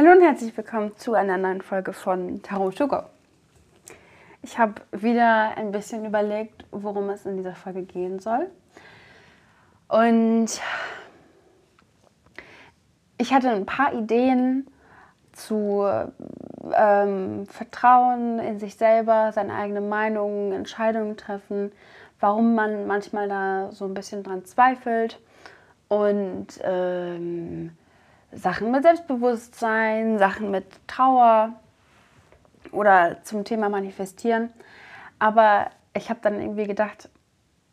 Hallo und herzlich willkommen zu einer neuen Folge von Tarot to Go. Ich habe wieder ein bisschen überlegt, worum es in dieser Folge gehen soll. Und ich hatte ein paar Ideen zu ähm, Vertrauen in sich selber, seine eigene Meinung, Entscheidungen treffen, warum man manchmal da so ein bisschen dran zweifelt und ähm, Sachen mit Selbstbewusstsein, Sachen mit Trauer oder zum Thema Manifestieren. Aber ich habe dann irgendwie gedacht,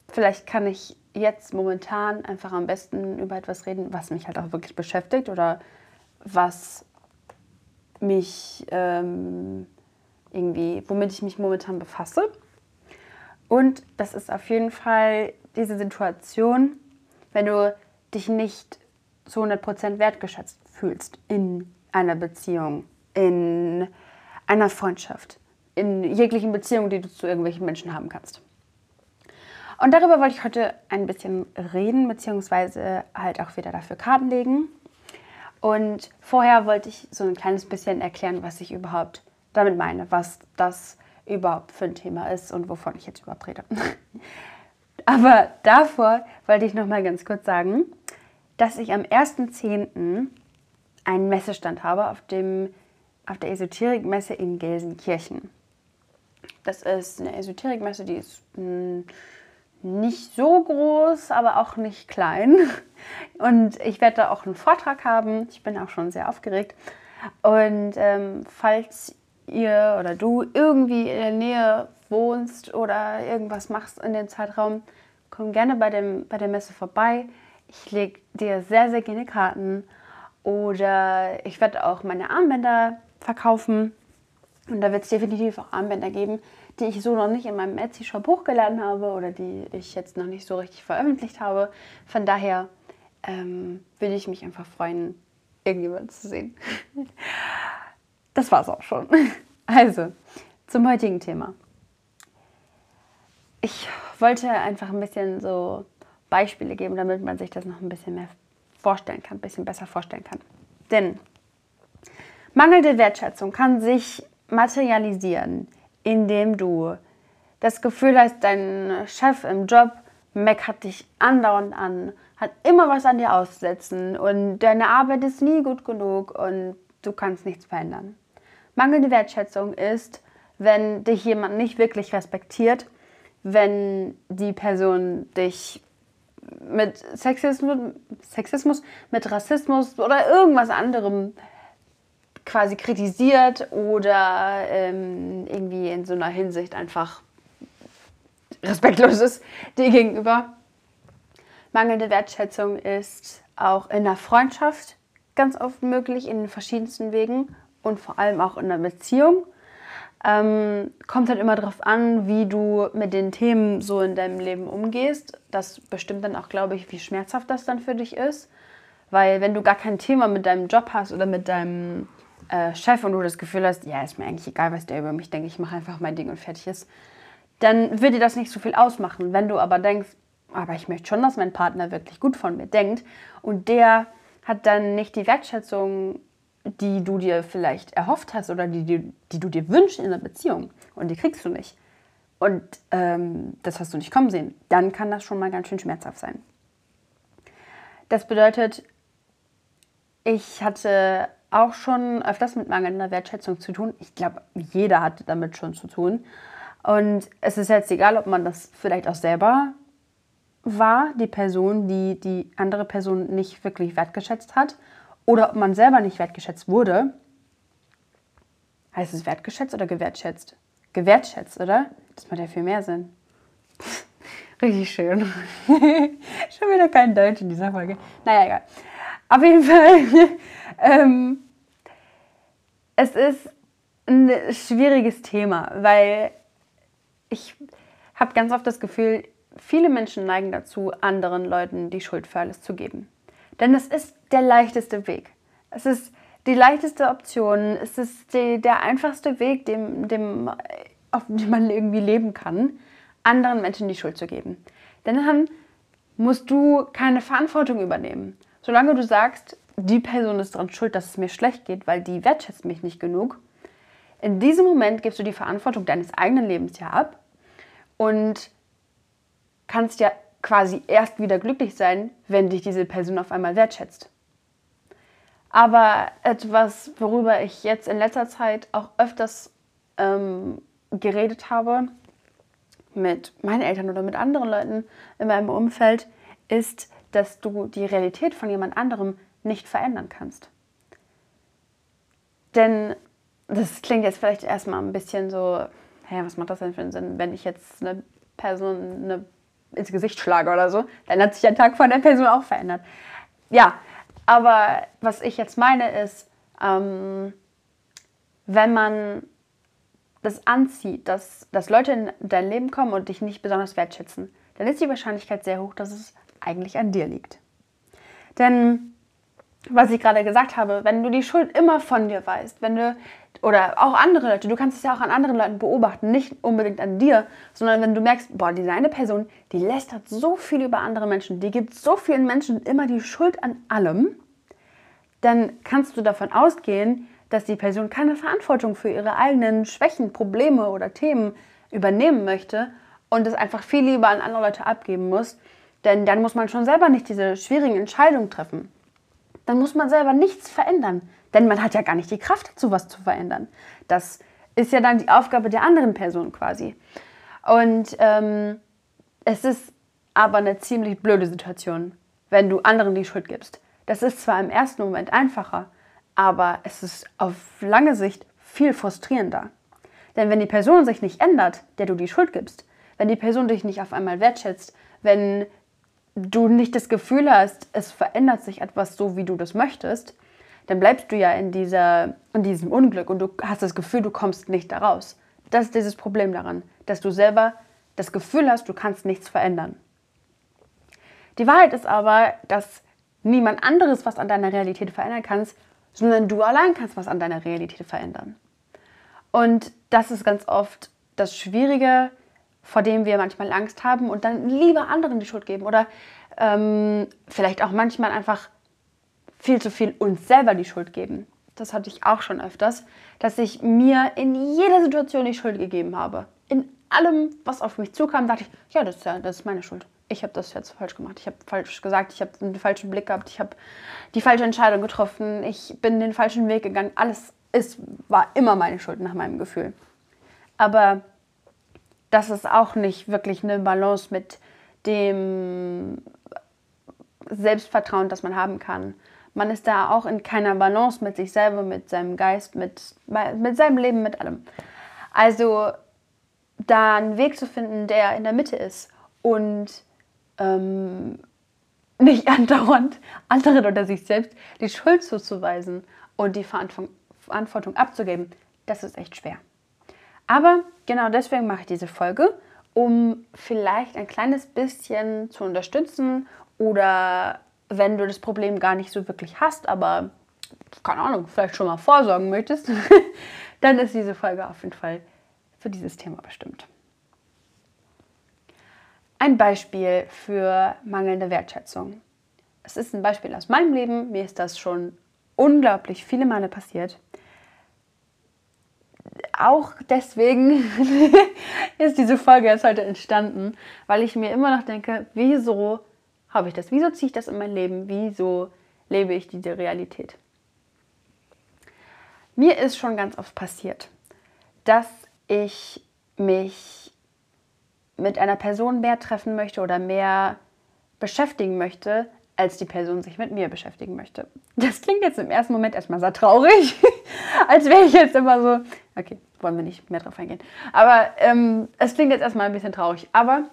vielleicht kann ich jetzt momentan einfach am besten über etwas reden, was mich halt auch wirklich beschäftigt oder was mich ähm, irgendwie, womit ich mich momentan befasse. Und das ist auf jeden Fall diese Situation, wenn du dich nicht zu 100% wertgeschätzt fühlst in einer Beziehung, in einer Freundschaft, in jeglichen Beziehungen, die du zu irgendwelchen Menschen haben kannst. Und darüber wollte ich heute ein bisschen reden, beziehungsweise halt auch wieder dafür Karten legen. Und vorher wollte ich so ein kleines bisschen erklären, was ich überhaupt damit meine, was das überhaupt für ein Thema ist und wovon ich jetzt überhaupt rede. Aber davor wollte ich noch mal ganz kurz sagen, dass ich am 1.10. einen Messestand habe auf, dem, auf der Esoterikmesse in Gelsenkirchen. Das ist eine Esoterikmesse, die ist hm, nicht so groß, aber auch nicht klein. Und ich werde da auch einen Vortrag haben. Ich bin auch schon sehr aufgeregt. Und ähm, falls ihr oder du irgendwie in der Nähe wohnst oder irgendwas machst in dem Zeitraum, komm gerne bei, dem, bei der Messe vorbei. Ich lege dir sehr, sehr gerne Karten oder ich werde auch meine Armbänder verkaufen. Und da wird es definitiv auch Armbänder geben, die ich so noch nicht in meinem Etsy-Shop hochgeladen habe oder die ich jetzt noch nicht so richtig veröffentlicht habe. Von daher ähm, würde ich mich einfach freuen, irgendjemanden zu sehen. Das war's auch schon. Also, zum heutigen Thema. Ich wollte einfach ein bisschen so Beispiele geben, damit man sich das noch ein bisschen mehr vorstellen kann, ein bisschen besser vorstellen kann. Denn mangelnde Wertschätzung kann sich materialisieren, indem du das Gefühl hast, dein Chef im Job meckert dich andauernd an, hat immer was an dir auszusetzen und deine Arbeit ist nie gut genug und du kannst nichts verändern. Mangelnde Wertschätzung ist, wenn dich jemand nicht wirklich respektiert, wenn die Person dich mit Sexismus, Sexismus, mit Rassismus oder irgendwas anderem quasi kritisiert oder ähm, irgendwie in so einer Hinsicht einfach respektlos ist dir gegenüber. Mangelnde Wertschätzung ist auch in der Freundschaft ganz oft möglich, in den verschiedensten Wegen und vor allem auch in der Beziehung. Ähm, kommt halt immer darauf an, wie du mit den Themen so in deinem Leben umgehst. Das bestimmt dann auch, glaube ich, wie schmerzhaft das dann für dich ist. Weil wenn du gar kein Thema mit deinem Job hast oder mit deinem äh, Chef und du das Gefühl hast, ja, ist mir eigentlich egal, was der über mich denkt, ich mache einfach mein Ding und fertig ist, dann wird dir das nicht so viel ausmachen. Wenn du aber denkst, aber ich möchte schon, dass mein Partner wirklich gut von mir denkt und der hat dann nicht die Wertschätzung die du dir vielleicht erhofft hast oder die, die, die du dir wünschst in einer Beziehung und die kriegst du nicht. Und ähm, das hast du nicht kommen sehen. Dann kann das schon mal ganz schön schmerzhaft sein. Das bedeutet, ich hatte auch schon öfters mit mangelnder Wertschätzung zu tun. Ich glaube, jeder hatte damit schon zu tun. Und es ist jetzt egal, ob man das vielleicht auch selber war, die Person, die die andere Person nicht wirklich wertgeschätzt hat oder ob man selber nicht wertgeschätzt wurde. Heißt es wertgeschätzt oder gewertschätzt? Gewertschätzt, oder? Das macht ja viel mehr Sinn. Richtig schön. Schon wieder kein Deutsch in dieser Folge. Naja, egal. Auf jeden Fall, ähm, es ist ein schwieriges Thema, weil ich habe ganz oft das Gefühl, viele Menschen neigen dazu, anderen Leuten die Schuld für alles zu geben. Denn es ist der leichteste Weg. Es ist die leichteste Option. Es ist die, der einfachste Weg, dem, dem, auf dem man irgendwie leben kann, anderen Menschen die Schuld zu geben. Denn dann musst du keine Verantwortung übernehmen. Solange du sagst, die Person ist daran schuld, dass es mir schlecht geht, weil die wertschätzt mich nicht genug. In diesem Moment gibst du die Verantwortung deines eigenen Lebens ja ab und kannst ja quasi erst wieder glücklich sein, wenn dich diese Person auf einmal wertschätzt. Aber etwas, worüber ich jetzt in letzter Zeit auch öfters ähm, geredet habe, mit meinen Eltern oder mit anderen Leuten in meinem Umfeld, ist, dass du die Realität von jemand anderem nicht verändern kannst. Denn das klingt jetzt vielleicht erstmal ein bisschen so, hä, was macht das denn für einen Sinn, wenn ich jetzt eine Person eine, ins Gesicht schlage oder so, dann hat sich der Tag von der Person auch verändert. Ja, aber was ich jetzt meine ist, ähm, wenn man das anzieht, dass, dass Leute in dein Leben kommen und dich nicht besonders wertschätzen, dann ist die Wahrscheinlichkeit sehr hoch, dass es eigentlich an dir liegt. Denn, was ich gerade gesagt habe, wenn du die Schuld immer von dir weißt, wenn du, oder auch andere Leute, du kannst es ja auch an anderen Leuten beobachten, nicht unbedingt an dir, sondern wenn du merkst, boah, diese eine Person, die lästert so viel über andere Menschen, die gibt so vielen Menschen immer die Schuld an allem, dann kannst du davon ausgehen, dass die Person keine Verantwortung für ihre eigenen Schwächen, Probleme oder Themen übernehmen möchte und es einfach viel lieber an andere Leute abgeben muss. Denn dann muss man schon selber nicht diese schwierigen Entscheidungen treffen. Dann muss man selber nichts verändern. Denn man hat ja gar nicht die Kraft dazu, was zu verändern. Das ist ja dann die Aufgabe der anderen Person quasi. Und ähm, es ist aber eine ziemlich blöde Situation, wenn du anderen die Schuld gibst. Das ist zwar im ersten Moment einfacher, aber es ist auf lange Sicht viel frustrierender. Denn wenn die Person sich nicht ändert, der du die Schuld gibst, wenn die Person dich nicht auf einmal wertschätzt, wenn du nicht das Gefühl hast, es verändert sich etwas so, wie du das möchtest, dann bleibst du ja in, dieser, in diesem Unglück und du hast das Gefühl, du kommst nicht daraus. Das ist dieses Problem daran, dass du selber das Gefühl hast, du kannst nichts verändern. Die Wahrheit ist aber, dass niemand anderes was an deiner Realität verändern kannst, sondern du allein kannst was an deiner Realität verändern. Und das ist ganz oft das Schwierige, vor dem wir manchmal Angst haben und dann lieber anderen die Schuld geben oder ähm, vielleicht auch manchmal einfach viel zu viel uns selber die Schuld geben. Das hatte ich auch schon öfters, dass ich mir in jeder Situation die Schuld gegeben habe. In allem, was auf mich zukam, dachte ich, ja, das ist, ja, das ist meine Schuld. Ich habe das jetzt falsch gemacht. Ich habe falsch gesagt. Ich habe den falschen Blick gehabt. Ich habe die falsche Entscheidung getroffen. Ich bin den falschen Weg gegangen. Alles ist, war immer meine Schuld nach meinem Gefühl. Aber das ist auch nicht wirklich eine Balance mit dem Selbstvertrauen, das man haben kann. Man ist da auch in keiner Balance mit sich selber, mit seinem Geist, mit, mit seinem Leben, mit allem. Also da einen Weg zu finden, der in der Mitte ist und ähm, nicht andauernd anderen oder sich selbst die Schuld zuzuweisen und die Verantwortung abzugeben, das ist echt schwer. Aber genau deswegen mache ich diese Folge, um vielleicht ein kleines bisschen zu unterstützen oder wenn du das Problem gar nicht so wirklich hast, aber keine Ahnung, vielleicht schon mal vorsorgen möchtest, dann ist diese Folge auf jeden Fall für dieses Thema bestimmt. Ein Beispiel für mangelnde Wertschätzung. Es ist ein Beispiel aus meinem Leben. Mir ist das schon unglaublich viele Male passiert auch deswegen ist diese Folge jetzt heute entstanden, weil ich mir immer noch denke, wieso habe ich das? Wieso ziehe ich das in mein Leben? Wieso lebe ich diese Realität? Mir ist schon ganz oft passiert, dass ich mich mit einer Person mehr treffen möchte oder mehr beschäftigen möchte, als die Person sich mit mir beschäftigen möchte. Das klingt jetzt im ersten Moment erstmal sehr traurig, als wäre ich jetzt immer so, okay, wollen wir nicht mehr drauf eingehen. Aber ähm, es klingt jetzt erstmal ein bisschen traurig. Aber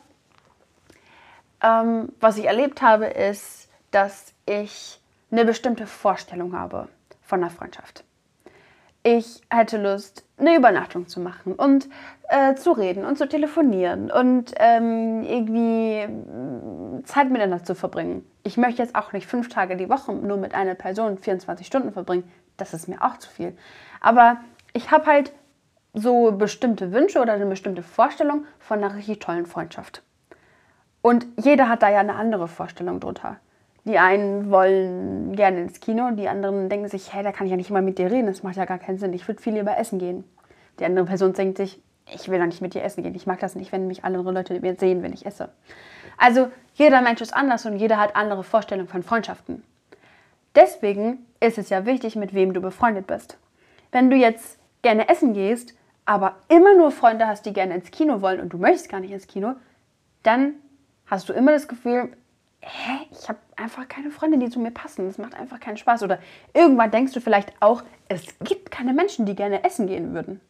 ähm, was ich erlebt habe, ist, dass ich eine bestimmte Vorstellung habe von einer Freundschaft. Ich hätte Lust, eine Übernachtung zu machen und äh, zu reden und zu telefonieren und ähm, irgendwie mm, Zeit miteinander zu verbringen. Ich möchte jetzt auch nicht fünf Tage die Woche nur mit einer Person 24 Stunden verbringen. Das ist mir auch zu viel. Aber ich habe halt so bestimmte Wünsche oder eine bestimmte Vorstellung von einer richtig tollen Freundschaft. Und jeder hat da ja eine andere Vorstellung drunter. Die einen wollen gerne ins Kino, die anderen denken sich, hey, da kann ich ja nicht mal mit dir reden, das macht ja gar keinen Sinn, ich würde viel lieber essen gehen. Die andere Person denkt sich, ich will doch nicht mit dir essen gehen, ich mag das nicht, wenn mich andere Leute sehen, wenn ich esse. Also jeder Mensch ist anders und jeder hat andere Vorstellungen von Freundschaften. Deswegen ist es ja wichtig, mit wem du befreundet bist. Wenn du jetzt gerne essen gehst, aber immer nur Freunde hast, die gerne ins Kino wollen und du möchtest gar nicht ins Kino, dann hast du immer das Gefühl, hä, ich habe einfach keine Freunde, die zu mir passen. Das macht einfach keinen Spaß. Oder irgendwann denkst du vielleicht auch, es gibt keine Menschen, die gerne essen gehen würden.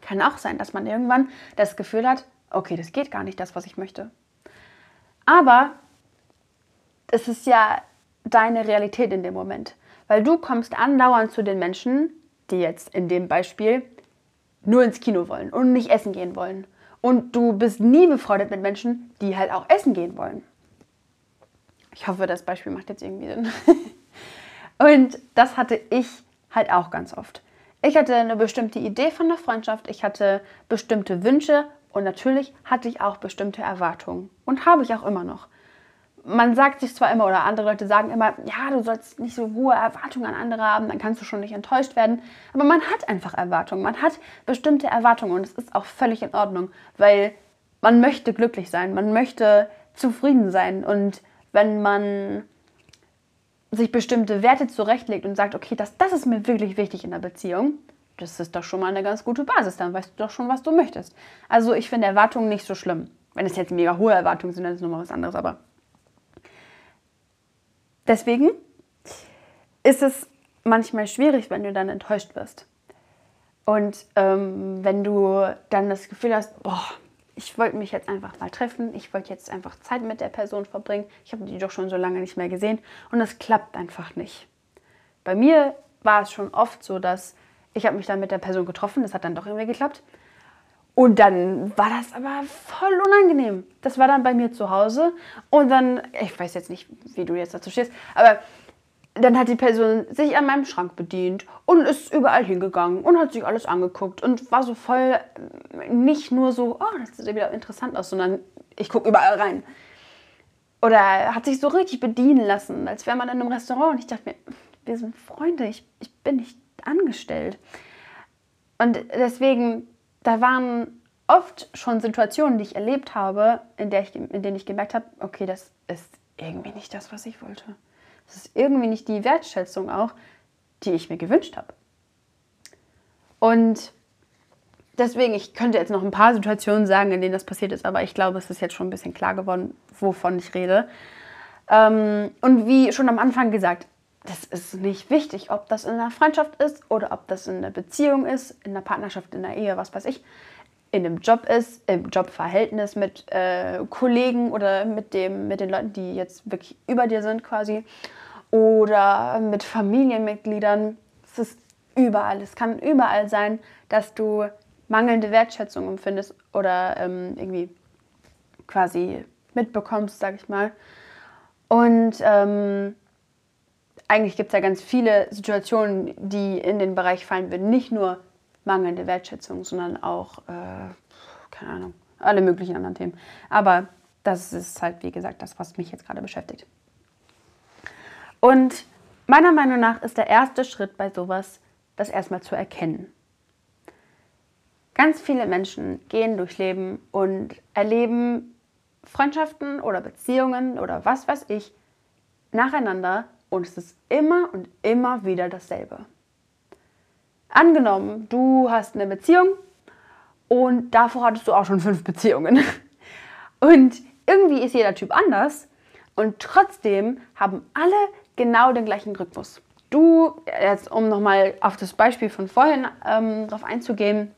Kann auch sein, dass man irgendwann das Gefühl hat, okay, das geht gar nicht, das, was ich möchte. Aber es ist ja deine Realität in dem Moment. Weil du kommst andauernd zu den Menschen, die jetzt in dem Beispiel nur ins Kino wollen und nicht essen gehen wollen. Und du bist nie befreundet mit Menschen, die halt auch essen gehen wollen. Ich hoffe, das Beispiel macht jetzt irgendwie Sinn. und das hatte ich halt auch ganz oft. Ich hatte eine bestimmte Idee von der Freundschaft, ich hatte bestimmte Wünsche und natürlich hatte ich auch bestimmte Erwartungen und habe ich auch immer noch man sagt sich zwar immer, oder andere Leute sagen immer, ja, du sollst nicht so hohe Erwartungen an andere haben, dann kannst du schon nicht enttäuscht werden. Aber man hat einfach Erwartungen. Man hat bestimmte Erwartungen und es ist auch völlig in Ordnung, weil man möchte glücklich sein, man möchte zufrieden sein. Und wenn man sich bestimmte Werte zurechtlegt und sagt, okay, das, das ist mir wirklich wichtig in der Beziehung, das ist doch schon mal eine ganz gute Basis. Dann weißt du doch schon, was du möchtest. Also ich finde Erwartungen nicht so schlimm. Wenn es jetzt mega hohe Erwartungen sind, dann ist es nochmal was anderes, aber Deswegen ist es manchmal schwierig, wenn du dann enttäuscht wirst. Und ähm, wenn du dann das Gefühl hast, boah, ich wollte mich jetzt einfach mal treffen, ich wollte jetzt einfach Zeit mit der Person verbringen, ich habe die doch schon so lange nicht mehr gesehen und das klappt einfach nicht. Bei mir war es schon oft so, dass ich habe mich dann mit der Person getroffen, das hat dann doch irgendwie geklappt. Und dann war das aber voll unangenehm. Das war dann bei mir zu Hause. Und dann, ich weiß jetzt nicht, wie du jetzt dazu stehst, aber dann hat die Person sich an meinem Schrank bedient und ist überall hingegangen und hat sich alles angeguckt und war so voll nicht nur so, oh, das sieht ja wieder interessant aus, sondern ich gucke überall rein. Oder hat sich so richtig bedienen lassen, als wäre man in einem Restaurant. Und ich dachte mir, wir sind Freunde, ich, ich bin nicht angestellt. Und deswegen da waren oft schon Situationen, die ich erlebt habe, in, der ich, in denen ich gemerkt habe, okay, das ist irgendwie nicht das, was ich wollte. Das ist irgendwie nicht die Wertschätzung auch, die ich mir gewünscht habe. Und deswegen, ich könnte jetzt noch ein paar Situationen sagen, in denen das passiert ist, aber ich glaube, es ist jetzt schon ein bisschen klar geworden, wovon ich rede. Ähm, und wie schon am Anfang gesagt, das ist nicht wichtig, ob das in einer Freundschaft ist oder ob das in einer Beziehung ist, in einer Partnerschaft, in einer Ehe, was weiß ich, in einem Job ist, im Jobverhältnis mit äh, Kollegen oder mit, dem, mit den Leuten, die jetzt wirklich über dir sind quasi oder mit Familienmitgliedern. Es ist überall. Es kann überall sein, dass du mangelnde Wertschätzung empfindest oder ähm, irgendwie quasi mitbekommst, sag ich mal. Und ähm, eigentlich gibt es ja ganz viele Situationen, die in den Bereich fallen würden. Nicht nur mangelnde Wertschätzung, sondern auch, äh, keine Ahnung, alle möglichen anderen Themen. Aber das ist halt, wie gesagt, das, was mich jetzt gerade beschäftigt. Und meiner Meinung nach ist der erste Schritt bei sowas, das erstmal zu erkennen. Ganz viele Menschen gehen durchs Leben und erleben Freundschaften oder Beziehungen oder was weiß ich nacheinander und es ist immer und immer wieder dasselbe. Angenommen, du hast eine Beziehung und davor hattest du auch schon fünf Beziehungen. Und irgendwie ist jeder Typ anders und trotzdem haben alle genau den gleichen Rhythmus. Du, jetzt um nochmal auf das Beispiel von vorhin ähm, drauf einzugehen,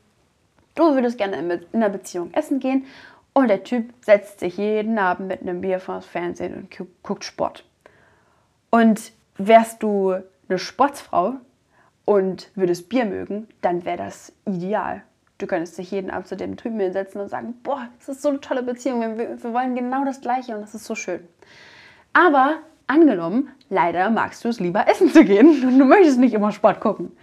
du würdest gerne in einer Beziehung essen gehen und der Typ setzt sich jeden Abend mit einem Bier vor das Fernsehen und guckt Sport. Und wärst du eine Sportsfrau und würdest Bier mögen, dann wäre das ideal. Du könntest dich jeden Abend zu dem Typen hinsetzen und sagen, boah, das ist so eine tolle Beziehung, wir, wir wollen genau das Gleiche und das ist so schön. Aber angenommen, leider magst du es lieber essen zu gehen und du möchtest nicht immer Sport gucken.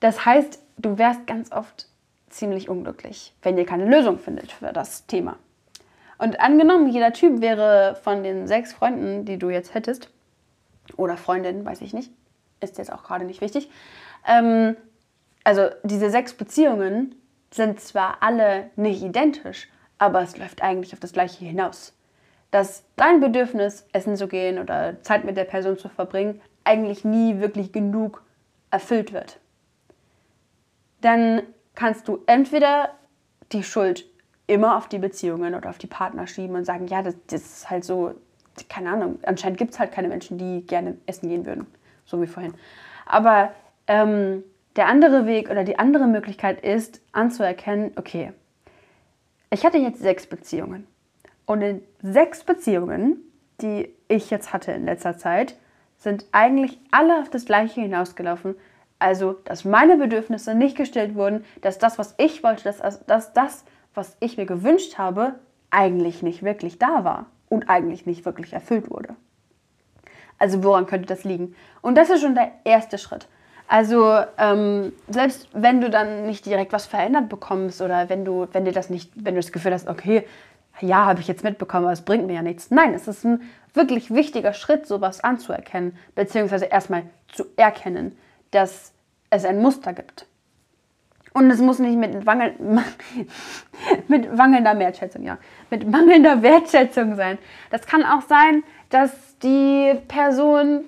Das heißt, du wärst ganz oft ziemlich unglücklich, wenn ihr keine Lösung findet für das Thema. Und angenommen, jeder Typ wäre von den sechs Freunden, die du jetzt hättest, oder Freundinnen, weiß ich nicht, ist jetzt auch gerade nicht wichtig. Ähm, also diese sechs Beziehungen sind zwar alle nicht identisch, aber es läuft eigentlich auf das Gleiche hinaus. Dass dein Bedürfnis, essen zu gehen oder Zeit mit der Person zu verbringen, eigentlich nie wirklich genug erfüllt wird. Dann kannst du entweder die Schuld immer auf die Beziehungen oder auf die Partner schieben und sagen, ja, das, das ist halt so, keine Ahnung, anscheinend gibt es halt keine Menschen, die gerne essen gehen würden, so wie vorhin. Aber ähm, der andere Weg oder die andere Möglichkeit ist anzuerkennen, okay, ich hatte jetzt sechs Beziehungen. Und in sechs Beziehungen, die ich jetzt hatte in letzter Zeit, sind eigentlich alle auf das Gleiche hinausgelaufen. Also, dass meine Bedürfnisse nicht gestellt wurden, dass das, was ich wollte, dass, dass das, was ich mir gewünscht habe, eigentlich nicht wirklich da war und eigentlich nicht wirklich erfüllt wurde. Also woran könnte das liegen? Und das ist schon der erste Schritt. Also ähm, selbst wenn du dann nicht direkt was verändert bekommst oder wenn du, wenn dir das nicht, wenn du das Gefühl hast, okay, ja, habe ich jetzt mitbekommen, aber es bringt mir ja nichts. Nein, es ist ein wirklich wichtiger Schritt, sowas anzuerkennen, beziehungsweise erstmal zu erkennen, dass es ein Muster gibt. Und es muss nicht mit, Wangel, mit mangelnder Wertschätzung, ja, mit mangelnder Wertschätzung sein. Das kann auch sein, dass die Person,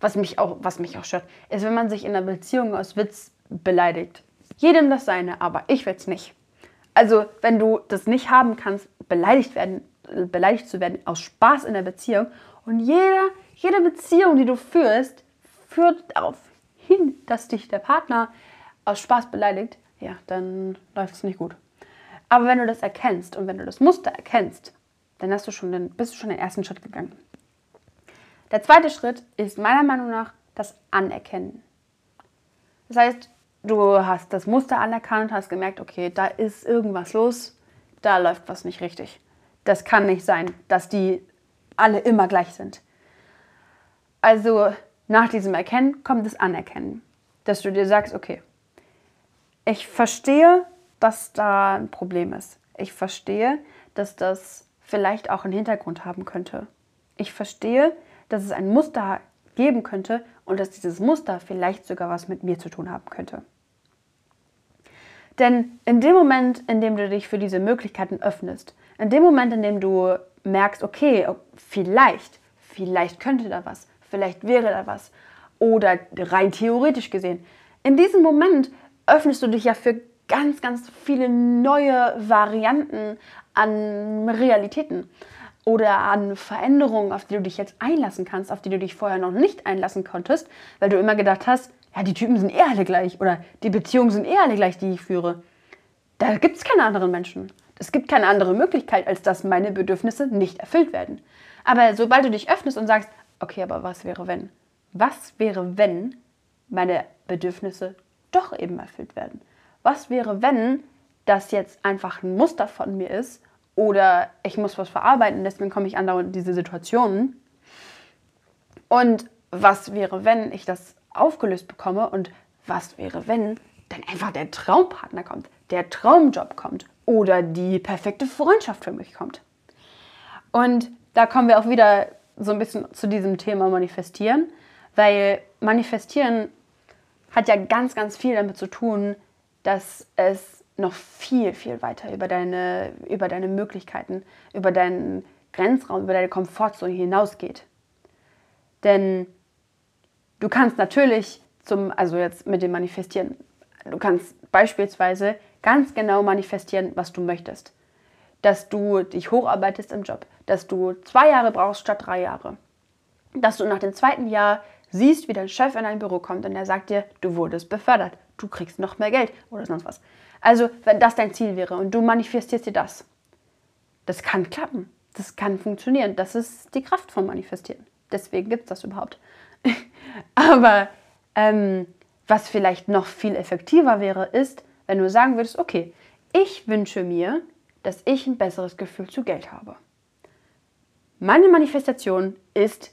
was mich auch, was mich auch stört, ist, wenn man sich in einer Beziehung aus Witz beleidigt. Jedem das seine, aber ich will es nicht. Also, wenn du das nicht haben kannst, beleidigt werden, beleidigt zu werden aus Spaß in der Beziehung und jeder, jede Beziehung, die du führst, führt darauf hin, dass dich der Partner aus Spaß beleidigt, ja, dann läuft es nicht gut. Aber wenn du das erkennst und wenn du das Muster erkennst, dann, hast du schon, dann bist du schon den ersten Schritt gegangen. Der zweite Schritt ist meiner Meinung nach das Anerkennen. Das heißt, du hast das Muster anerkannt, hast gemerkt, okay, da ist irgendwas los, da läuft was nicht richtig. Das kann nicht sein, dass die alle immer gleich sind. Also nach diesem Erkennen kommt das Anerkennen, dass du dir sagst, okay, ich verstehe, dass da ein Problem ist. Ich verstehe, dass das vielleicht auch einen Hintergrund haben könnte. Ich verstehe, dass es ein Muster geben könnte und dass dieses Muster vielleicht sogar was mit mir zu tun haben könnte. Denn in dem Moment, in dem du dich für diese Möglichkeiten öffnest, in dem Moment, in dem du merkst, okay, vielleicht, vielleicht könnte da was, vielleicht wäre da was, oder rein theoretisch gesehen, in diesem Moment öffnest du dich ja für ganz, ganz viele neue Varianten an Realitäten oder an Veränderungen, auf die du dich jetzt einlassen kannst, auf die du dich vorher noch nicht einlassen konntest, weil du immer gedacht hast, ja, die Typen sind eh alle gleich oder die Beziehungen sind eh alle gleich, die ich führe. Da gibt es keine anderen Menschen. Es gibt keine andere Möglichkeit, als dass meine Bedürfnisse nicht erfüllt werden. Aber sobald du dich öffnest und sagst, okay, aber was wäre wenn? Was wäre, wenn meine Bedürfnisse doch eben erfüllt werden? Was wäre, wenn das jetzt einfach ein Muster von mir ist oder ich muss was verarbeiten, deswegen komme ich andauernd in diese Situationen? Und was wäre, wenn ich das aufgelöst bekomme und was wäre, wenn dann einfach der Traumpartner kommt, der Traumjob kommt oder die perfekte Freundschaft für mich kommt? Und da kommen wir auch wieder so ein bisschen zu diesem Thema Manifestieren, weil Manifestieren hat ja ganz, ganz viel damit zu tun, dass es noch viel, viel weiter über deine, über deine Möglichkeiten, über deinen Grenzraum, über deine Komfortzone hinausgeht. Denn du kannst natürlich zum, also jetzt mit dem Manifestieren, du kannst beispielsweise ganz genau manifestieren, was du möchtest. Dass du dich hocharbeitest im Job, dass du zwei Jahre brauchst statt drei Jahre. Dass du nach dem zweiten Jahr siehst, wie dein Chef in dein Büro kommt und er sagt dir, du wurdest befördert, du kriegst noch mehr Geld oder sonst was. Also, wenn das dein Ziel wäre und du manifestierst dir das, das kann klappen, das kann funktionieren, das ist die Kraft vom Manifestieren. Deswegen gibt es das überhaupt. Aber ähm, was vielleicht noch viel effektiver wäre, ist, wenn du sagen würdest, okay, ich wünsche mir, dass ich ein besseres Gefühl zu Geld habe. Meine Manifestation ist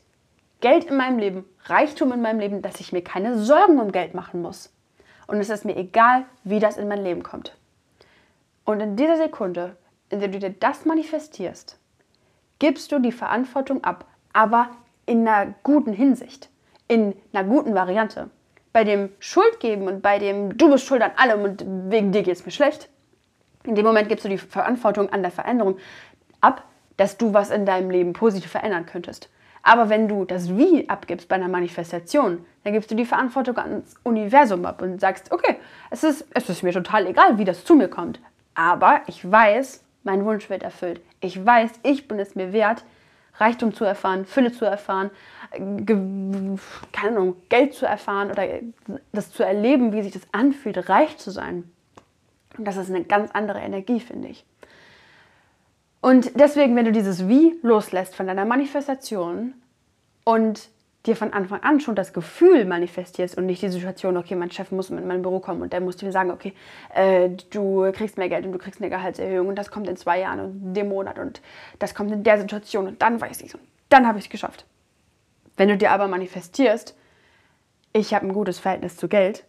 Geld in meinem Leben, Reichtum in meinem Leben, dass ich mir keine Sorgen um Geld machen muss. Und es ist mir egal, wie das in mein Leben kommt. Und in dieser Sekunde indem du dir das manifestierst, gibst du die Verantwortung ab, aber in einer guten Hinsicht, in einer guten Variante. Bei dem Schuldgeben und bei dem du bist schuld an allem und wegen dir geht es mir schlecht, in dem Moment gibst du die Verantwortung an der Veränderung ab, dass du was in deinem Leben positiv verändern könntest. Aber wenn du das Wie abgibst bei einer Manifestation, dann gibst du die Verantwortung ans Universum ab und sagst, okay, es ist, es ist mir total egal, wie das zu mir kommt. Aber ich weiß, mein Wunsch wird erfüllt. Ich weiß, ich bin es mir wert, Reichtum zu erfahren, Fülle zu erfahren, keine Ahnung, Geld zu erfahren oder das zu erleben, wie sich das anfühlt, reich zu sein. Und das ist eine ganz andere Energie, finde ich. Und deswegen, wenn du dieses Wie loslässt von deiner Manifestation und dir von Anfang an schon das Gefühl manifestierst und nicht die Situation, okay, mein Chef muss in mein Büro kommen und der muss dir sagen, okay, äh, du kriegst mehr Geld und du kriegst eine Gehaltserhöhung und das kommt in zwei Jahren und dem Monat und das kommt in der Situation und dann weiß ich es und dann habe ich es geschafft. Wenn du dir aber manifestierst, ich habe ein gutes Verhältnis zu Geld,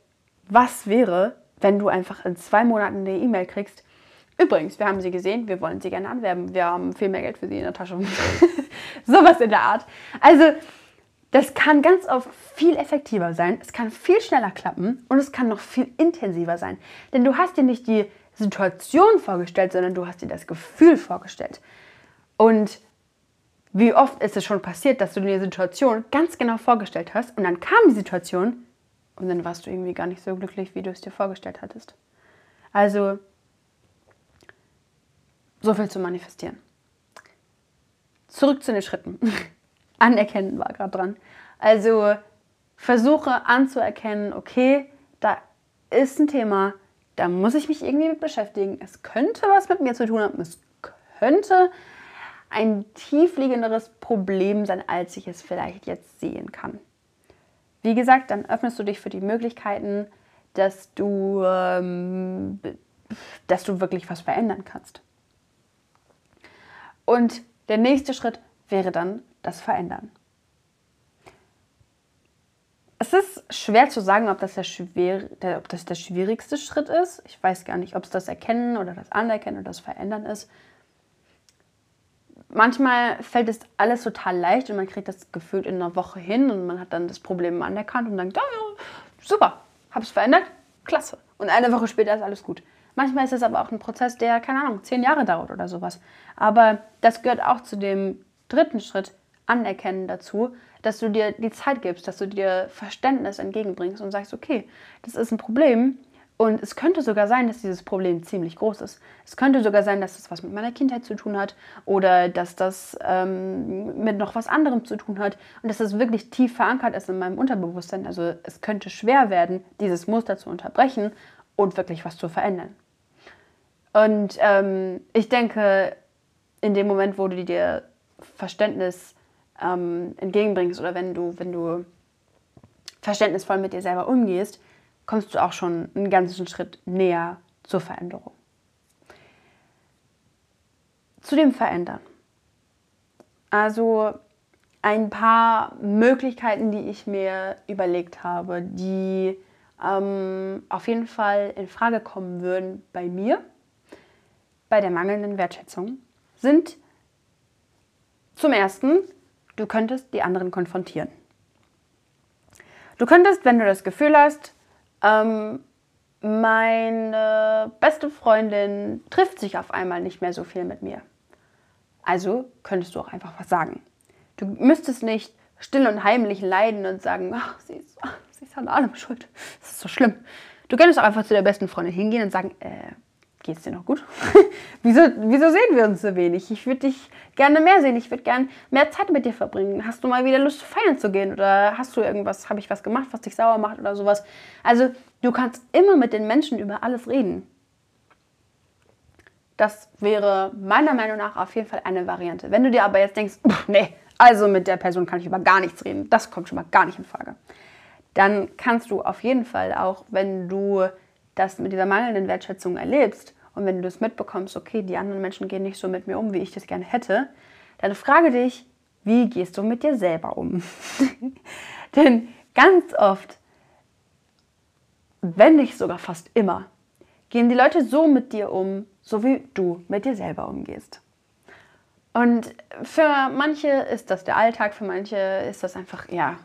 was wäre, wenn du einfach in zwei Monaten eine E-Mail kriegst, Übrigens, wir haben sie gesehen, wir wollen sie gerne anwerben. Wir haben viel mehr Geld für sie in der Tasche. Sowas in der Art. Also, das kann ganz oft viel effektiver sein, es kann viel schneller klappen und es kann noch viel intensiver sein. Denn du hast dir nicht die Situation vorgestellt, sondern du hast dir das Gefühl vorgestellt. Und wie oft ist es schon passiert, dass du dir die Situation ganz genau vorgestellt hast und dann kam die Situation und dann warst du irgendwie gar nicht so glücklich, wie du es dir vorgestellt hattest. Also so viel zu manifestieren. Zurück zu den Schritten. Anerkennen war gerade dran. Also versuche anzuerkennen, okay, da ist ein Thema, da muss ich mich irgendwie mit beschäftigen. Es könnte was mit mir zu tun haben. Es könnte ein tiefliegenderes Problem sein, als ich es vielleicht jetzt sehen kann. Wie gesagt, dann öffnest du dich für die Möglichkeiten, dass du, ähm, dass du wirklich was verändern kannst. Und der nächste Schritt wäre dann das Verändern. Es ist schwer zu sagen, ob das der, schwer, der, ob das der schwierigste Schritt ist. Ich weiß gar nicht, ob es das Erkennen oder das Anerkennen oder das Verändern ist. Manchmal fällt es alles total leicht und man kriegt das Gefühl in einer Woche hin und man hat dann das Problem anerkannt und denkt, ja, ja, super, habe es verändert, klasse. Und eine Woche später ist alles gut. Manchmal ist es aber auch ein Prozess, der, keine Ahnung, zehn Jahre dauert oder sowas. Aber das gehört auch zu dem dritten Schritt, Anerkennen dazu, dass du dir die Zeit gibst, dass du dir Verständnis entgegenbringst und sagst, okay, das ist ein Problem und es könnte sogar sein, dass dieses Problem ziemlich groß ist. Es könnte sogar sein, dass das was mit meiner Kindheit zu tun hat oder dass das ähm, mit noch was anderem zu tun hat und dass das wirklich tief verankert ist in meinem Unterbewusstsein. Also es könnte schwer werden, dieses Muster zu unterbrechen und wirklich was zu verändern. Und ähm, ich denke, in dem Moment, wo du dir Verständnis ähm, entgegenbringst oder wenn du, wenn du verständnisvoll mit dir selber umgehst, kommst du auch schon einen ganzen Schritt näher zur Veränderung. Zu dem Verändern. Also ein paar Möglichkeiten, die ich mir überlegt habe, die ähm, auf jeden Fall in Frage kommen würden bei mir bei der mangelnden Wertschätzung sind zum ersten, du könntest die anderen konfrontieren. Du könntest, wenn du das Gefühl hast, ähm, meine beste Freundin trifft sich auf einmal nicht mehr so viel mit mir. Also könntest du auch einfach was sagen. Du müsstest nicht still und heimlich leiden und sagen, ach, sie ist, ach, sie ist an allem schuld. Das ist so schlimm. Du könntest auch einfach zu der besten Freundin hingehen und sagen, äh, geht's dir noch gut? wieso, wieso sehen wir uns so wenig? Ich würde dich gerne mehr sehen. Ich würde gerne mehr Zeit mit dir verbringen. Hast du mal wieder Lust, feiern zu gehen? Oder hast du irgendwas, habe ich was gemacht, was dich sauer macht oder sowas? Also, du kannst immer mit den Menschen über alles reden. Das wäre meiner Meinung nach auf jeden Fall eine Variante. Wenn du dir aber jetzt denkst, nee, also mit der Person kann ich über gar nichts reden, das kommt schon mal gar nicht in Frage, dann kannst du auf jeden Fall auch, wenn du das mit dieser mangelnden Wertschätzung erlebst, und wenn du das mitbekommst, okay, die anderen Menschen gehen nicht so mit mir um, wie ich das gerne hätte, dann frage dich, wie gehst du mit dir selber um? Denn ganz oft, wenn nicht sogar fast immer, gehen die Leute so mit dir um, so wie du mit dir selber umgehst. Und für manche ist das der Alltag, für manche ist das einfach, ja,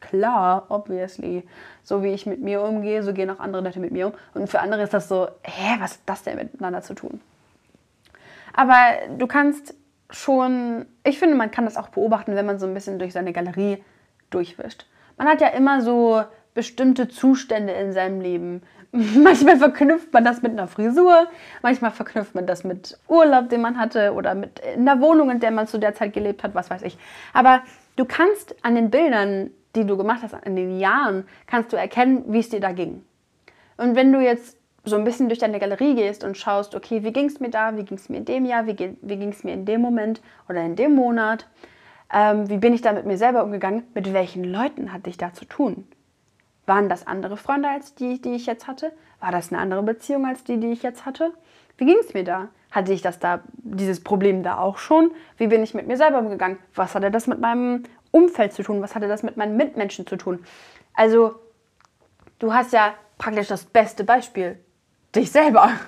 klar, obviously. So wie ich mit mir umgehe, so gehen auch andere Leute mit mir um. Und für andere ist das so, hä, was hat das denn miteinander zu tun? Aber du kannst schon, ich finde, man kann das auch beobachten, wenn man so ein bisschen durch seine Galerie durchwischt. Man hat ja immer so bestimmte Zustände in seinem Leben. Manchmal verknüpft man das mit einer Frisur, manchmal verknüpft man das mit Urlaub, den man hatte oder mit einer Wohnung, in der man zu der Zeit gelebt hat, was weiß ich. Aber du kannst an den Bildern, die du gemacht hast, in den Jahren, kannst du erkennen, wie es dir da ging. Und wenn du jetzt so ein bisschen durch deine Galerie gehst und schaust, okay, wie ging es mir da, wie ging es mir in dem Jahr, wie, wie ging es mir in dem Moment oder in dem Monat, ähm, wie bin ich da mit mir selber umgegangen, mit welchen Leuten hatte ich da zu tun? Waren das andere Freunde als die, die ich jetzt hatte? War das eine andere Beziehung als die, die ich jetzt hatte? Wie ging es mir da? Hatte ich das da, dieses Problem da auch schon? Wie bin ich mit mir selber umgegangen? Was hatte das mit meinem Umfeld zu tun? Was hatte das mit meinen Mitmenschen zu tun? Also, du hast ja praktisch das beste Beispiel dich selber.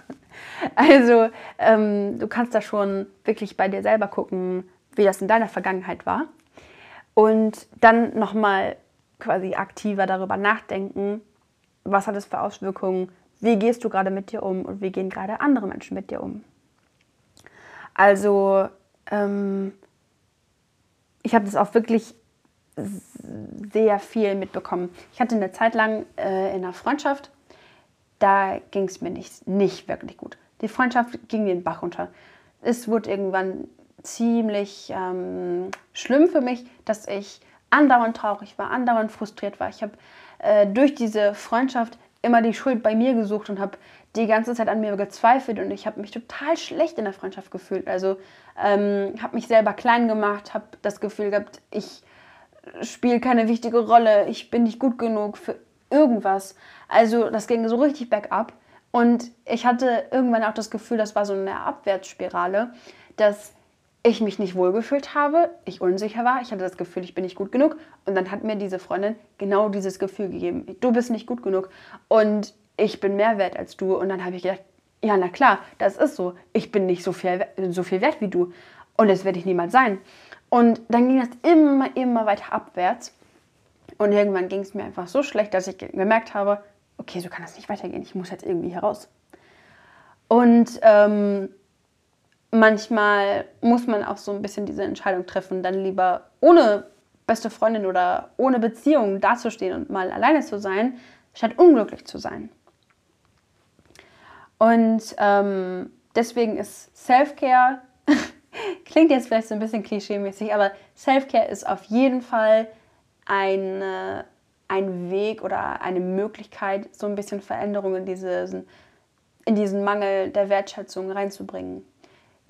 Also ähm, du kannst da schon wirklich bei dir selber gucken, wie das in deiner Vergangenheit war. Und dann nochmal quasi aktiver darüber nachdenken, was hat es für Auswirkungen, wie gehst du gerade mit dir um und wie gehen gerade andere Menschen mit dir um. Also ähm, ich habe das auch wirklich sehr viel mitbekommen. Ich hatte eine Zeit lang äh, in einer Freundschaft, da ging es mir nicht, nicht wirklich gut. Die Freundschaft ging den Bach runter. Es wurde irgendwann ziemlich ähm, schlimm für mich, dass ich andauernd traurig war, andauernd frustriert war. Ich habe äh, durch diese Freundschaft immer die Schuld bei mir gesucht und habe die ganze Zeit an mir gezweifelt und ich habe mich total schlecht in der Freundschaft gefühlt. Also ähm, habe mich selber klein gemacht, habe das Gefühl gehabt, ich spiele keine wichtige Rolle, ich bin nicht gut genug für irgendwas. Also das ging so richtig bergab. Und ich hatte irgendwann auch das Gefühl, das war so eine Abwärtsspirale, dass ich mich nicht wohlgefühlt habe, ich unsicher war, ich hatte das Gefühl, ich bin nicht gut genug. Und dann hat mir diese Freundin genau dieses Gefühl gegeben, du bist nicht gut genug und ich bin mehr wert als du. Und dann habe ich gedacht, ja, na klar, das ist so. Ich bin nicht so viel, so viel wert wie du. Und das werde ich niemals sein. Und dann ging das immer, immer weiter abwärts. Und irgendwann ging es mir einfach so schlecht, dass ich gemerkt habe, okay, so kann das nicht weitergehen, ich muss jetzt irgendwie heraus. Und ähm, manchmal muss man auch so ein bisschen diese Entscheidung treffen, dann lieber ohne beste Freundin oder ohne Beziehung dazustehen und mal alleine zu sein, statt unglücklich zu sein. Und ähm, deswegen ist Self-Care, klingt jetzt vielleicht so ein bisschen klischee-mäßig, aber Self-Care ist auf jeden Fall eine, ein Weg oder eine Möglichkeit, so ein bisschen Veränderungen in diesen, in diesen Mangel der Wertschätzung reinzubringen.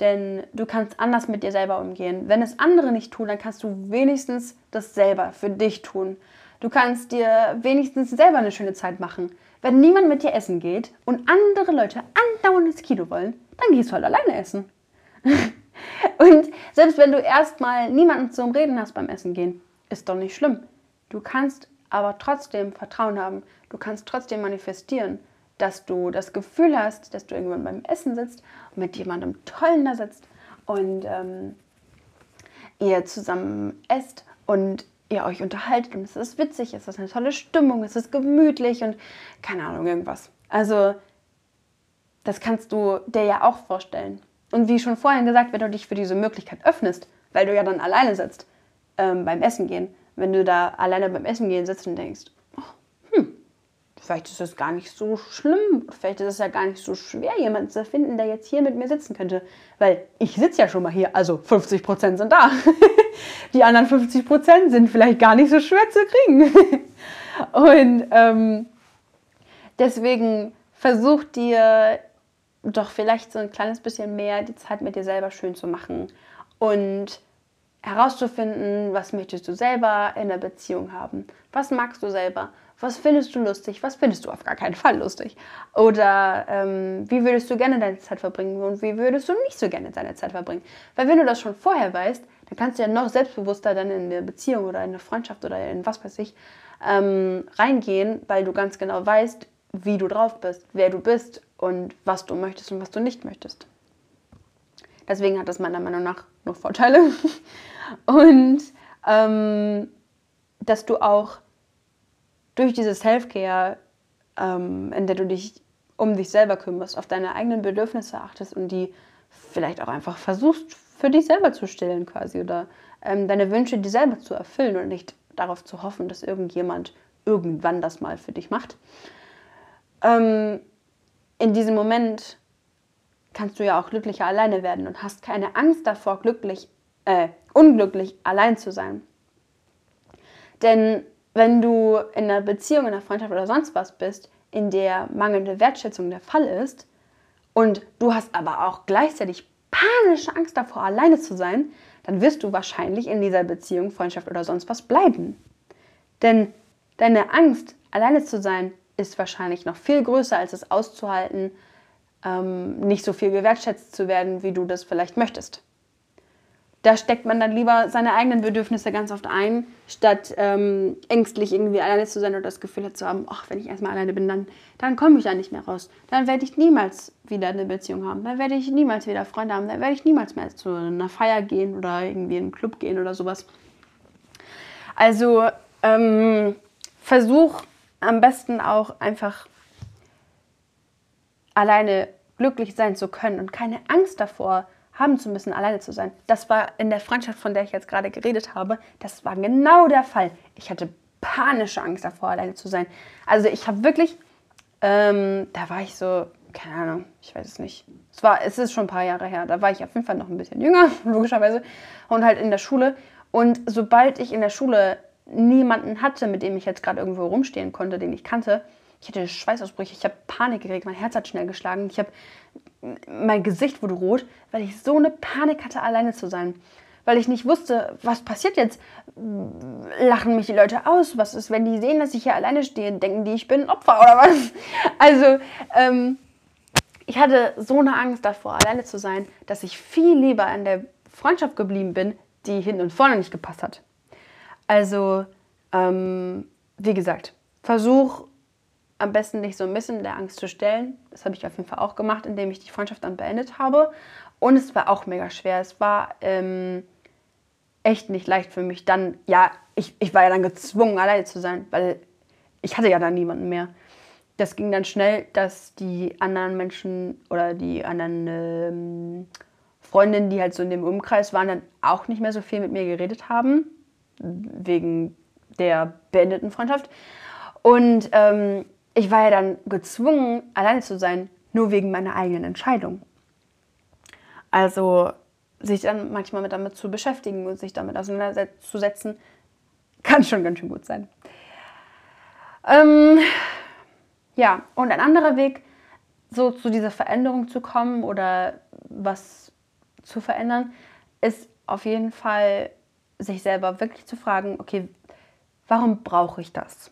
Denn du kannst anders mit dir selber umgehen. Wenn es andere nicht tun, dann kannst du wenigstens das selber für dich tun. Du kannst dir wenigstens selber eine schöne Zeit machen. Wenn niemand mit dir essen geht und andere Leute andauernd ins Kino wollen, dann gehst du halt alleine essen. und selbst wenn du erstmal niemanden zum Reden hast beim Essen gehen, ist doch nicht schlimm. Du kannst aber trotzdem Vertrauen haben. Du kannst trotzdem manifestieren, dass du das Gefühl hast, dass du irgendwann beim Essen sitzt und mit jemandem Tollen da sitzt und ähm, ihr zusammen esst und ihr euch unterhaltet und es ist witzig, es ist eine tolle Stimmung, es ist gemütlich und keine Ahnung, irgendwas. Also, das kannst du dir ja auch vorstellen. Und wie schon vorhin gesagt, wenn du dich für diese Möglichkeit öffnest, weil du ja dann alleine sitzt ähm, beim Essen gehen, wenn du da alleine beim Essen gehen sitzt und denkst, oh, hm, vielleicht ist es gar nicht so schlimm, vielleicht ist es ja gar nicht so schwer, jemanden zu finden, der jetzt hier mit mir sitzen könnte. Weil ich sitze ja schon mal hier, also 50 Prozent sind da. Die anderen 50 Prozent sind vielleicht gar nicht so schwer zu kriegen. und ähm, deswegen versuch dir doch vielleicht so ein kleines bisschen mehr die Zeit mit dir selber schön zu machen und herauszufinden, was möchtest du selber in der Beziehung haben? Was magst du selber? Was findest du lustig? Was findest du auf gar keinen Fall lustig? Oder ähm, wie würdest du gerne deine Zeit verbringen und wie würdest du nicht so gerne deine Zeit verbringen? Weil wenn du das schon vorher weißt, dann kannst du ja noch selbstbewusster dann in eine Beziehung oder in eine Freundschaft oder in was weiß ich ähm, reingehen, weil du ganz genau weißt, wie du drauf bist, wer du bist und was du möchtest und was du nicht möchtest. Deswegen hat das meiner Meinung nach nur Vorteile. und ähm, dass du auch durch diese Self-Care, ähm, in der du dich um dich selber kümmerst, auf deine eigenen Bedürfnisse achtest und die vielleicht auch einfach versuchst, für dich selber zu stillen quasi oder ähm, deine Wünsche dir selber zu erfüllen und nicht darauf zu hoffen, dass irgendjemand irgendwann das mal für dich macht. Ähm, in diesem Moment kannst du ja auch glücklicher alleine werden und hast keine Angst davor, glücklich, äh, unglücklich allein zu sein. Denn wenn du in einer Beziehung, in einer Freundschaft oder sonst was bist, in der mangelnde Wertschätzung der Fall ist und du hast aber auch gleichzeitig panische Angst davor, alleine zu sein, dann wirst du wahrscheinlich in dieser Beziehung, Freundschaft oder sonst was bleiben. Denn deine Angst, alleine zu sein, ist wahrscheinlich noch viel größer, als es auszuhalten, ähm, nicht so viel gewertschätzt zu werden, wie du das vielleicht möchtest da steckt man dann lieber seine eigenen Bedürfnisse ganz oft ein, statt ähm, ängstlich irgendwie alleine zu sein oder das Gefühl zu haben, ach, wenn ich erstmal alleine bin, dann, dann komme ich da nicht mehr raus. Dann werde ich niemals wieder eine Beziehung haben. Dann werde ich niemals wieder Freunde haben. Dann werde ich niemals mehr zu einer Feier gehen oder irgendwie in einen Club gehen oder sowas. Also ähm, versuch am besten auch einfach alleine glücklich sein zu können und keine Angst davor haben zu müssen, alleine zu sein. Das war in der Freundschaft, von der ich jetzt gerade geredet habe, das war genau der Fall. Ich hatte panische Angst davor, alleine zu sein. Also ich habe wirklich, ähm, da war ich so, keine Ahnung, ich weiß es nicht. Es, war, es ist schon ein paar Jahre her. Da war ich auf jeden Fall noch ein bisschen jünger, logischerweise, und halt in der Schule. Und sobald ich in der Schule niemanden hatte, mit dem ich jetzt gerade irgendwo rumstehen konnte, den ich kannte, ich hatte Schweißausbrüche, ich habe Panik gekriegt, mein Herz hat schnell geschlagen, ich habe mein Gesicht wurde rot, weil ich so eine Panik hatte, alleine zu sein. Weil ich nicht wusste, was passiert jetzt? Lachen mich die Leute aus? Was ist, wenn die sehen, dass ich hier alleine stehe? Denken die, ich bin ein Opfer oder was? Also, ähm, ich hatte so eine Angst davor, alleine zu sein, dass ich viel lieber an der Freundschaft geblieben bin, die hinten und vorne nicht gepasst hat. Also, ähm, wie gesagt, versuch am besten nicht so ein bisschen der Angst zu stellen. Das habe ich auf jeden Fall auch gemacht, indem ich die Freundschaft dann beendet habe. Und es war auch mega schwer. Es war ähm, echt nicht leicht für mich. Dann, ja, ich, ich war ja dann gezwungen, alleine zu sein, weil ich hatte ja dann niemanden mehr. Das ging dann schnell, dass die anderen Menschen oder die anderen ähm, Freundinnen, die halt so in dem Umkreis waren, dann auch nicht mehr so viel mit mir geredet haben, wegen der beendeten Freundschaft. Und ähm, ich war ja dann gezwungen, alleine zu sein, nur wegen meiner eigenen Entscheidung. Also sich dann manchmal damit zu beschäftigen und sich damit auseinanderzusetzen, kann schon ganz schön gut sein. Ähm, ja, und ein anderer Weg, so zu dieser Veränderung zu kommen oder was zu verändern, ist auf jeden Fall, sich selber wirklich zu fragen, okay, warum brauche ich das?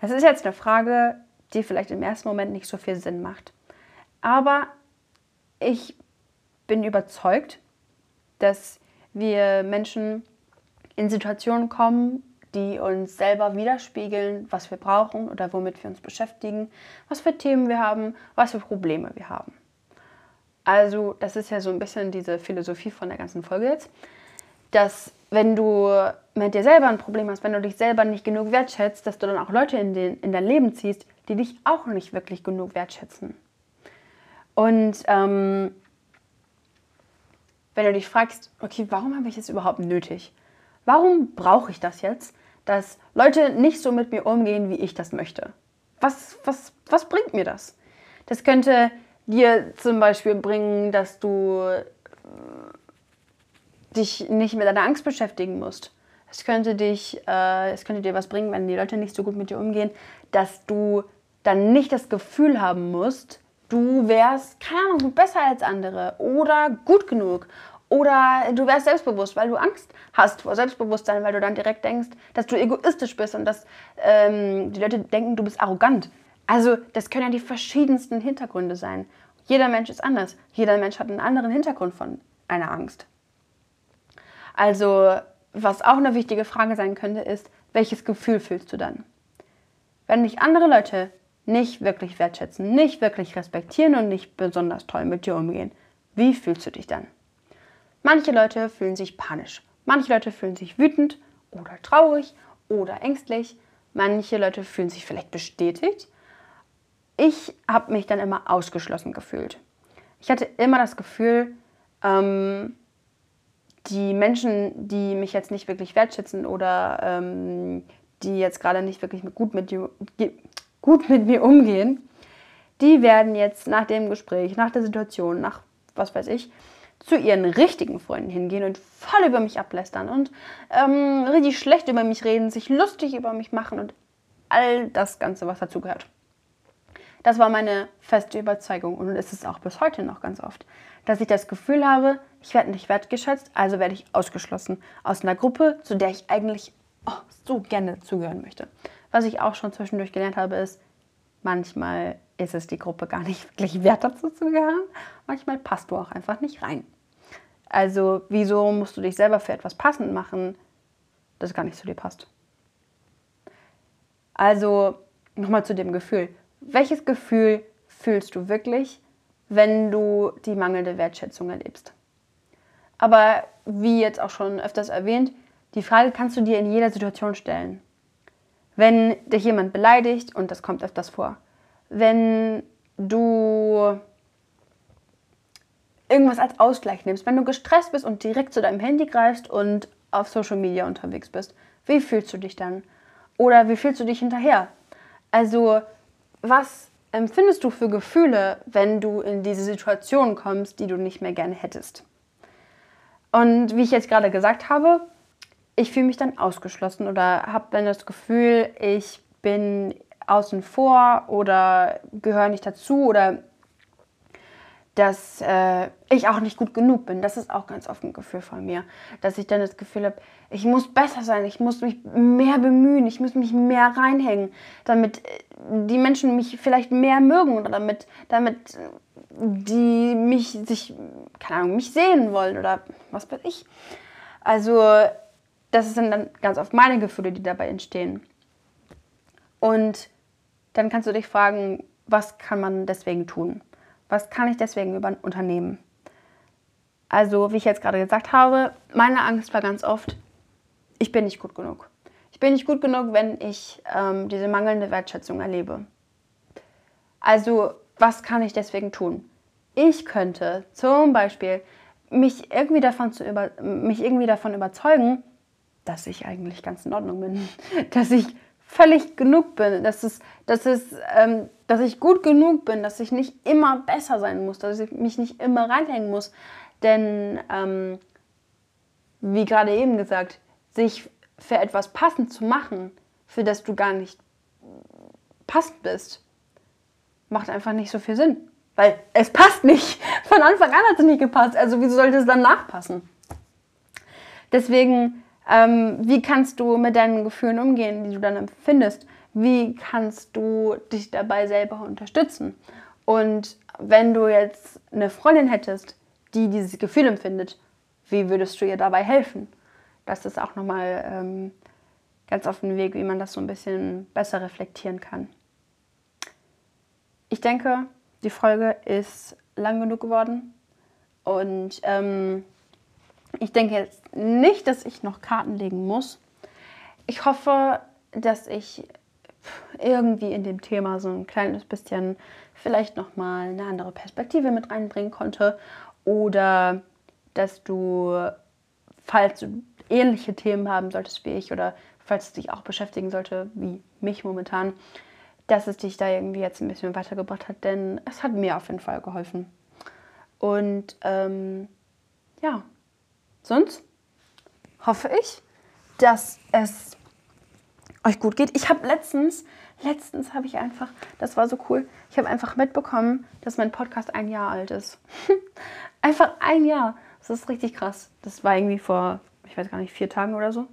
Das ist jetzt eine Frage, die vielleicht im ersten Moment nicht so viel Sinn macht. Aber ich bin überzeugt, dass wir Menschen in Situationen kommen, die uns selber widerspiegeln, was wir brauchen oder womit wir uns beschäftigen, was für Themen wir haben, was für Probleme wir haben. Also das ist ja so ein bisschen diese Philosophie von der ganzen Folge jetzt, dass wenn du mit dir selber ein Problem hast, wenn du dich selber nicht genug wertschätzt, dass du dann auch Leute in, den, in dein Leben ziehst, die dich auch nicht wirklich genug wertschätzen. Und ähm, wenn du dich fragst, okay, warum habe ich es überhaupt nötig? Warum brauche ich das jetzt, dass Leute nicht so mit mir umgehen, wie ich das möchte? Was, was, was bringt mir das? Das könnte dir zum Beispiel bringen, dass du dich nicht mit deiner Angst beschäftigen musst. Es könnte, dich, äh, es könnte dir was bringen, wenn die Leute nicht so gut mit dir umgehen, dass du dann nicht das Gefühl haben musst, du wärst, keine Ahnung, besser als andere oder gut genug oder du wärst selbstbewusst, weil du Angst hast vor Selbstbewusstsein, weil du dann direkt denkst, dass du egoistisch bist und dass ähm, die Leute denken, du bist arrogant. Also das können ja die verschiedensten Hintergründe sein. Jeder Mensch ist anders. Jeder Mensch hat einen anderen Hintergrund von einer Angst. Also, was auch eine wichtige Frage sein könnte, ist, welches Gefühl fühlst du dann? Wenn dich andere Leute nicht wirklich wertschätzen, nicht wirklich respektieren und nicht besonders toll mit dir umgehen. Wie fühlst du dich dann? Manche Leute fühlen sich panisch, manche Leute fühlen sich wütend oder traurig oder ängstlich, manche Leute fühlen sich vielleicht bestätigt. Ich habe mich dann immer ausgeschlossen gefühlt. Ich hatte immer das Gefühl, ähm, die Menschen, die mich jetzt nicht wirklich wertschätzen oder ähm, die jetzt gerade nicht wirklich gut mit, gut mit mir umgehen, die werden jetzt nach dem Gespräch, nach der Situation, nach was weiß ich, zu ihren richtigen Freunden hingehen und voll über mich ablästern und ähm, richtig schlecht über mich reden, sich lustig über mich machen und all das Ganze, was dazugehört. Das war meine feste Überzeugung und ist es auch bis heute noch ganz oft, dass ich das Gefühl habe, ich werde nicht wertgeschätzt, also werde ich ausgeschlossen aus einer Gruppe, zu der ich eigentlich oh, so gerne zugehören möchte. Was ich auch schon zwischendurch gelernt habe, ist, manchmal ist es die Gruppe gar nicht wirklich wert, dazu zu gehören. Manchmal passt du auch einfach nicht rein. Also, wieso musst du dich selber für etwas passend machen, das gar nicht zu dir passt? Also, nochmal zu dem Gefühl. Welches Gefühl fühlst du wirklich, wenn du die mangelnde Wertschätzung erlebst? Aber wie jetzt auch schon öfters erwähnt, die Frage kannst du dir in jeder Situation stellen. Wenn dich jemand beleidigt, und das kommt öfters vor, wenn du irgendwas als Ausgleich nimmst, wenn du gestresst bist und direkt zu deinem Handy greifst und auf Social Media unterwegs bist, wie fühlst du dich dann? Oder wie fühlst du dich hinterher? Also, was empfindest du für Gefühle, wenn du in diese Situation kommst, die du nicht mehr gerne hättest? Und wie ich jetzt gerade gesagt habe, ich fühle mich dann ausgeschlossen oder habe dann das Gefühl, ich bin außen vor oder gehöre nicht dazu oder dass äh, ich auch nicht gut genug bin. Das ist auch ganz oft ein Gefühl von mir, dass ich dann das Gefühl habe, ich muss besser sein, ich muss mich mehr bemühen, ich muss mich mehr reinhängen, damit die Menschen mich vielleicht mehr mögen oder damit, damit die mich sich, keine Ahnung, mich sehen wollen oder was weiß ich. Also das sind dann ganz oft meine Gefühle, die dabei entstehen. Und dann kannst du dich fragen, was kann man deswegen tun? Was kann ich deswegen über unternehmen? Also, wie ich jetzt gerade gesagt habe, meine Angst war ganz oft, ich bin nicht gut genug. Ich bin nicht gut genug, wenn ich ähm, diese mangelnde Wertschätzung erlebe. Also, was kann ich deswegen tun? Ich könnte zum Beispiel mich irgendwie davon, zu über, mich irgendwie davon überzeugen, dass ich eigentlich ganz in Ordnung bin, dass ich völlig genug bin, dass, es, dass, es, ähm, dass ich gut genug bin, dass ich nicht immer besser sein muss, dass ich mich nicht immer reinhängen muss. Denn, ähm, wie gerade eben gesagt, sich für etwas passend zu machen, für das du gar nicht passend bist, macht einfach nicht so viel Sinn. Weil es passt nicht. Von Anfang an hat es nicht gepasst. Also wieso sollte es dann nachpassen? Deswegen ähm, wie kannst du mit deinen Gefühlen umgehen, die du dann empfindest? Wie kannst du dich dabei selber unterstützen? Und wenn du jetzt eine Freundin hättest, die dieses Gefühl empfindet, wie würdest du ihr dabei helfen? Das ist auch nochmal ähm, ganz auf den Weg, wie man das so ein bisschen besser reflektieren kann. Ich denke, die Folge ist lang genug geworden und ähm, ich denke jetzt nicht, dass ich noch Karten legen muss. Ich hoffe, dass ich irgendwie in dem Thema so ein kleines bisschen vielleicht noch mal eine andere Perspektive mit reinbringen konnte oder dass du falls du ähnliche Themen haben solltest wie ich oder falls es dich auch beschäftigen sollte wie mich momentan, dass es dich da irgendwie jetzt ein bisschen weitergebracht hat, denn es hat mir auf jeden Fall geholfen. Und ähm, ja, Sonst hoffe ich, dass es euch gut geht. Ich habe letztens, letztens habe ich einfach, das war so cool, ich habe einfach mitbekommen, dass mein Podcast ein Jahr alt ist. einfach ein Jahr. Das ist richtig krass. Das war irgendwie vor, ich weiß gar nicht, vier Tagen oder so.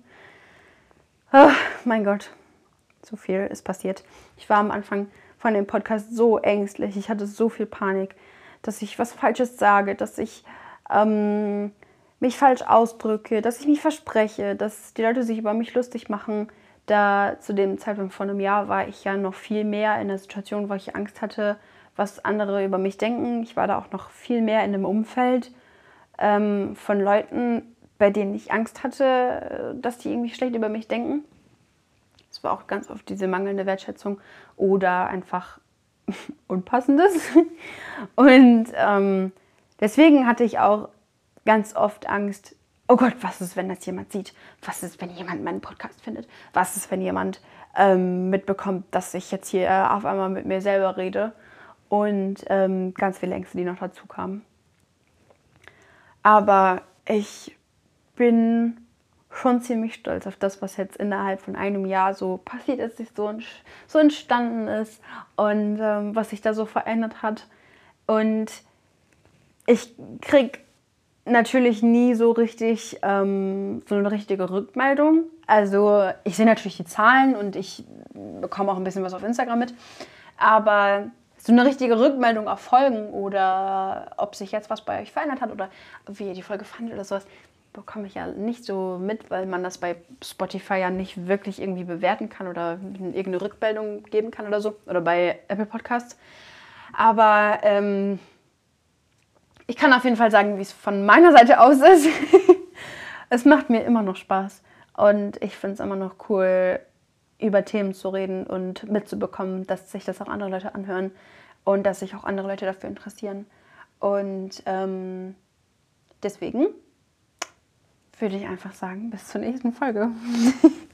Oh, mein Gott, so viel ist passiert. Ich war am Anfang von dem Podcast so ängstlich. Ich hatte so viel Panik, dass ich was Falsches sage, dass ich ähm, mich falsch ausdrücke, dass ich mich verspreche, dass die Leute sich über mich lustig machen. Da zu dem Zeitpunkt von einem Jahr war ich ja noch viel mehr in der Situation, wo ich Angst hatte, was andere über mich denken. Ich war da auch noch viel mehr in einem Umfeld ähm, von Leuten, bei denen ich Angst hatte, dass die irgendwie schlecht über mich denken. War auch ganz oft diese mangelnde Wertschätzung oder einfach Unpassendes. Und ähm, deswegen hatte ich auch ganz oft Angst, oh Gott, was ist, wenn das jemand sieht? Was ist, wenn jemand meinen Podcast findet? Was ist, wenn jemand ähm, mitbekommt, dass ich jetzt hier äh, auf einmal mit mir selber rede? Und ähm, ganz viele Ängste, die noch dazu kamen. Aber ich bin schon ziemlich stolz auf das, was jetzt innerhalb von einem Jahr so passiert ist, so, so entstanden ist und ähm, was sich da so verändert hat. Und ich kriege natürlich nie so richtig ähm, so eine richtige Rückmeldung. Also ich sehe natürlich die Zahlen und ich bekomme auch ein bisschen was auf Instagram mit. Aber so eine richtige Rückmeldung auf Folgen oder ob sich jetzt was bei euch verändert hat oder wie ihr die Folge fandet oder sowas, bekomme ich ja nicht so mit, weil man das bei Spotify ja nicht wirklich irgendwie bewerten kann oder irgendeine Rückmeldung geben kann oder so. Oder bei Apple Podcasts. Aber ähm, ich kann auf jeden Fall sagen, wie es von meiner Seite aus ist. es macht mir immer noch Spaß. Und ich finde es immer noch cool, über Themen zu reden und mitzubekommen, dass sich das auch andere Leute anhören und dass sich auch andere Leute dafür interessieren. Und ähm, deswegen würde ich einfach sagen, bis zur nächsten Folge.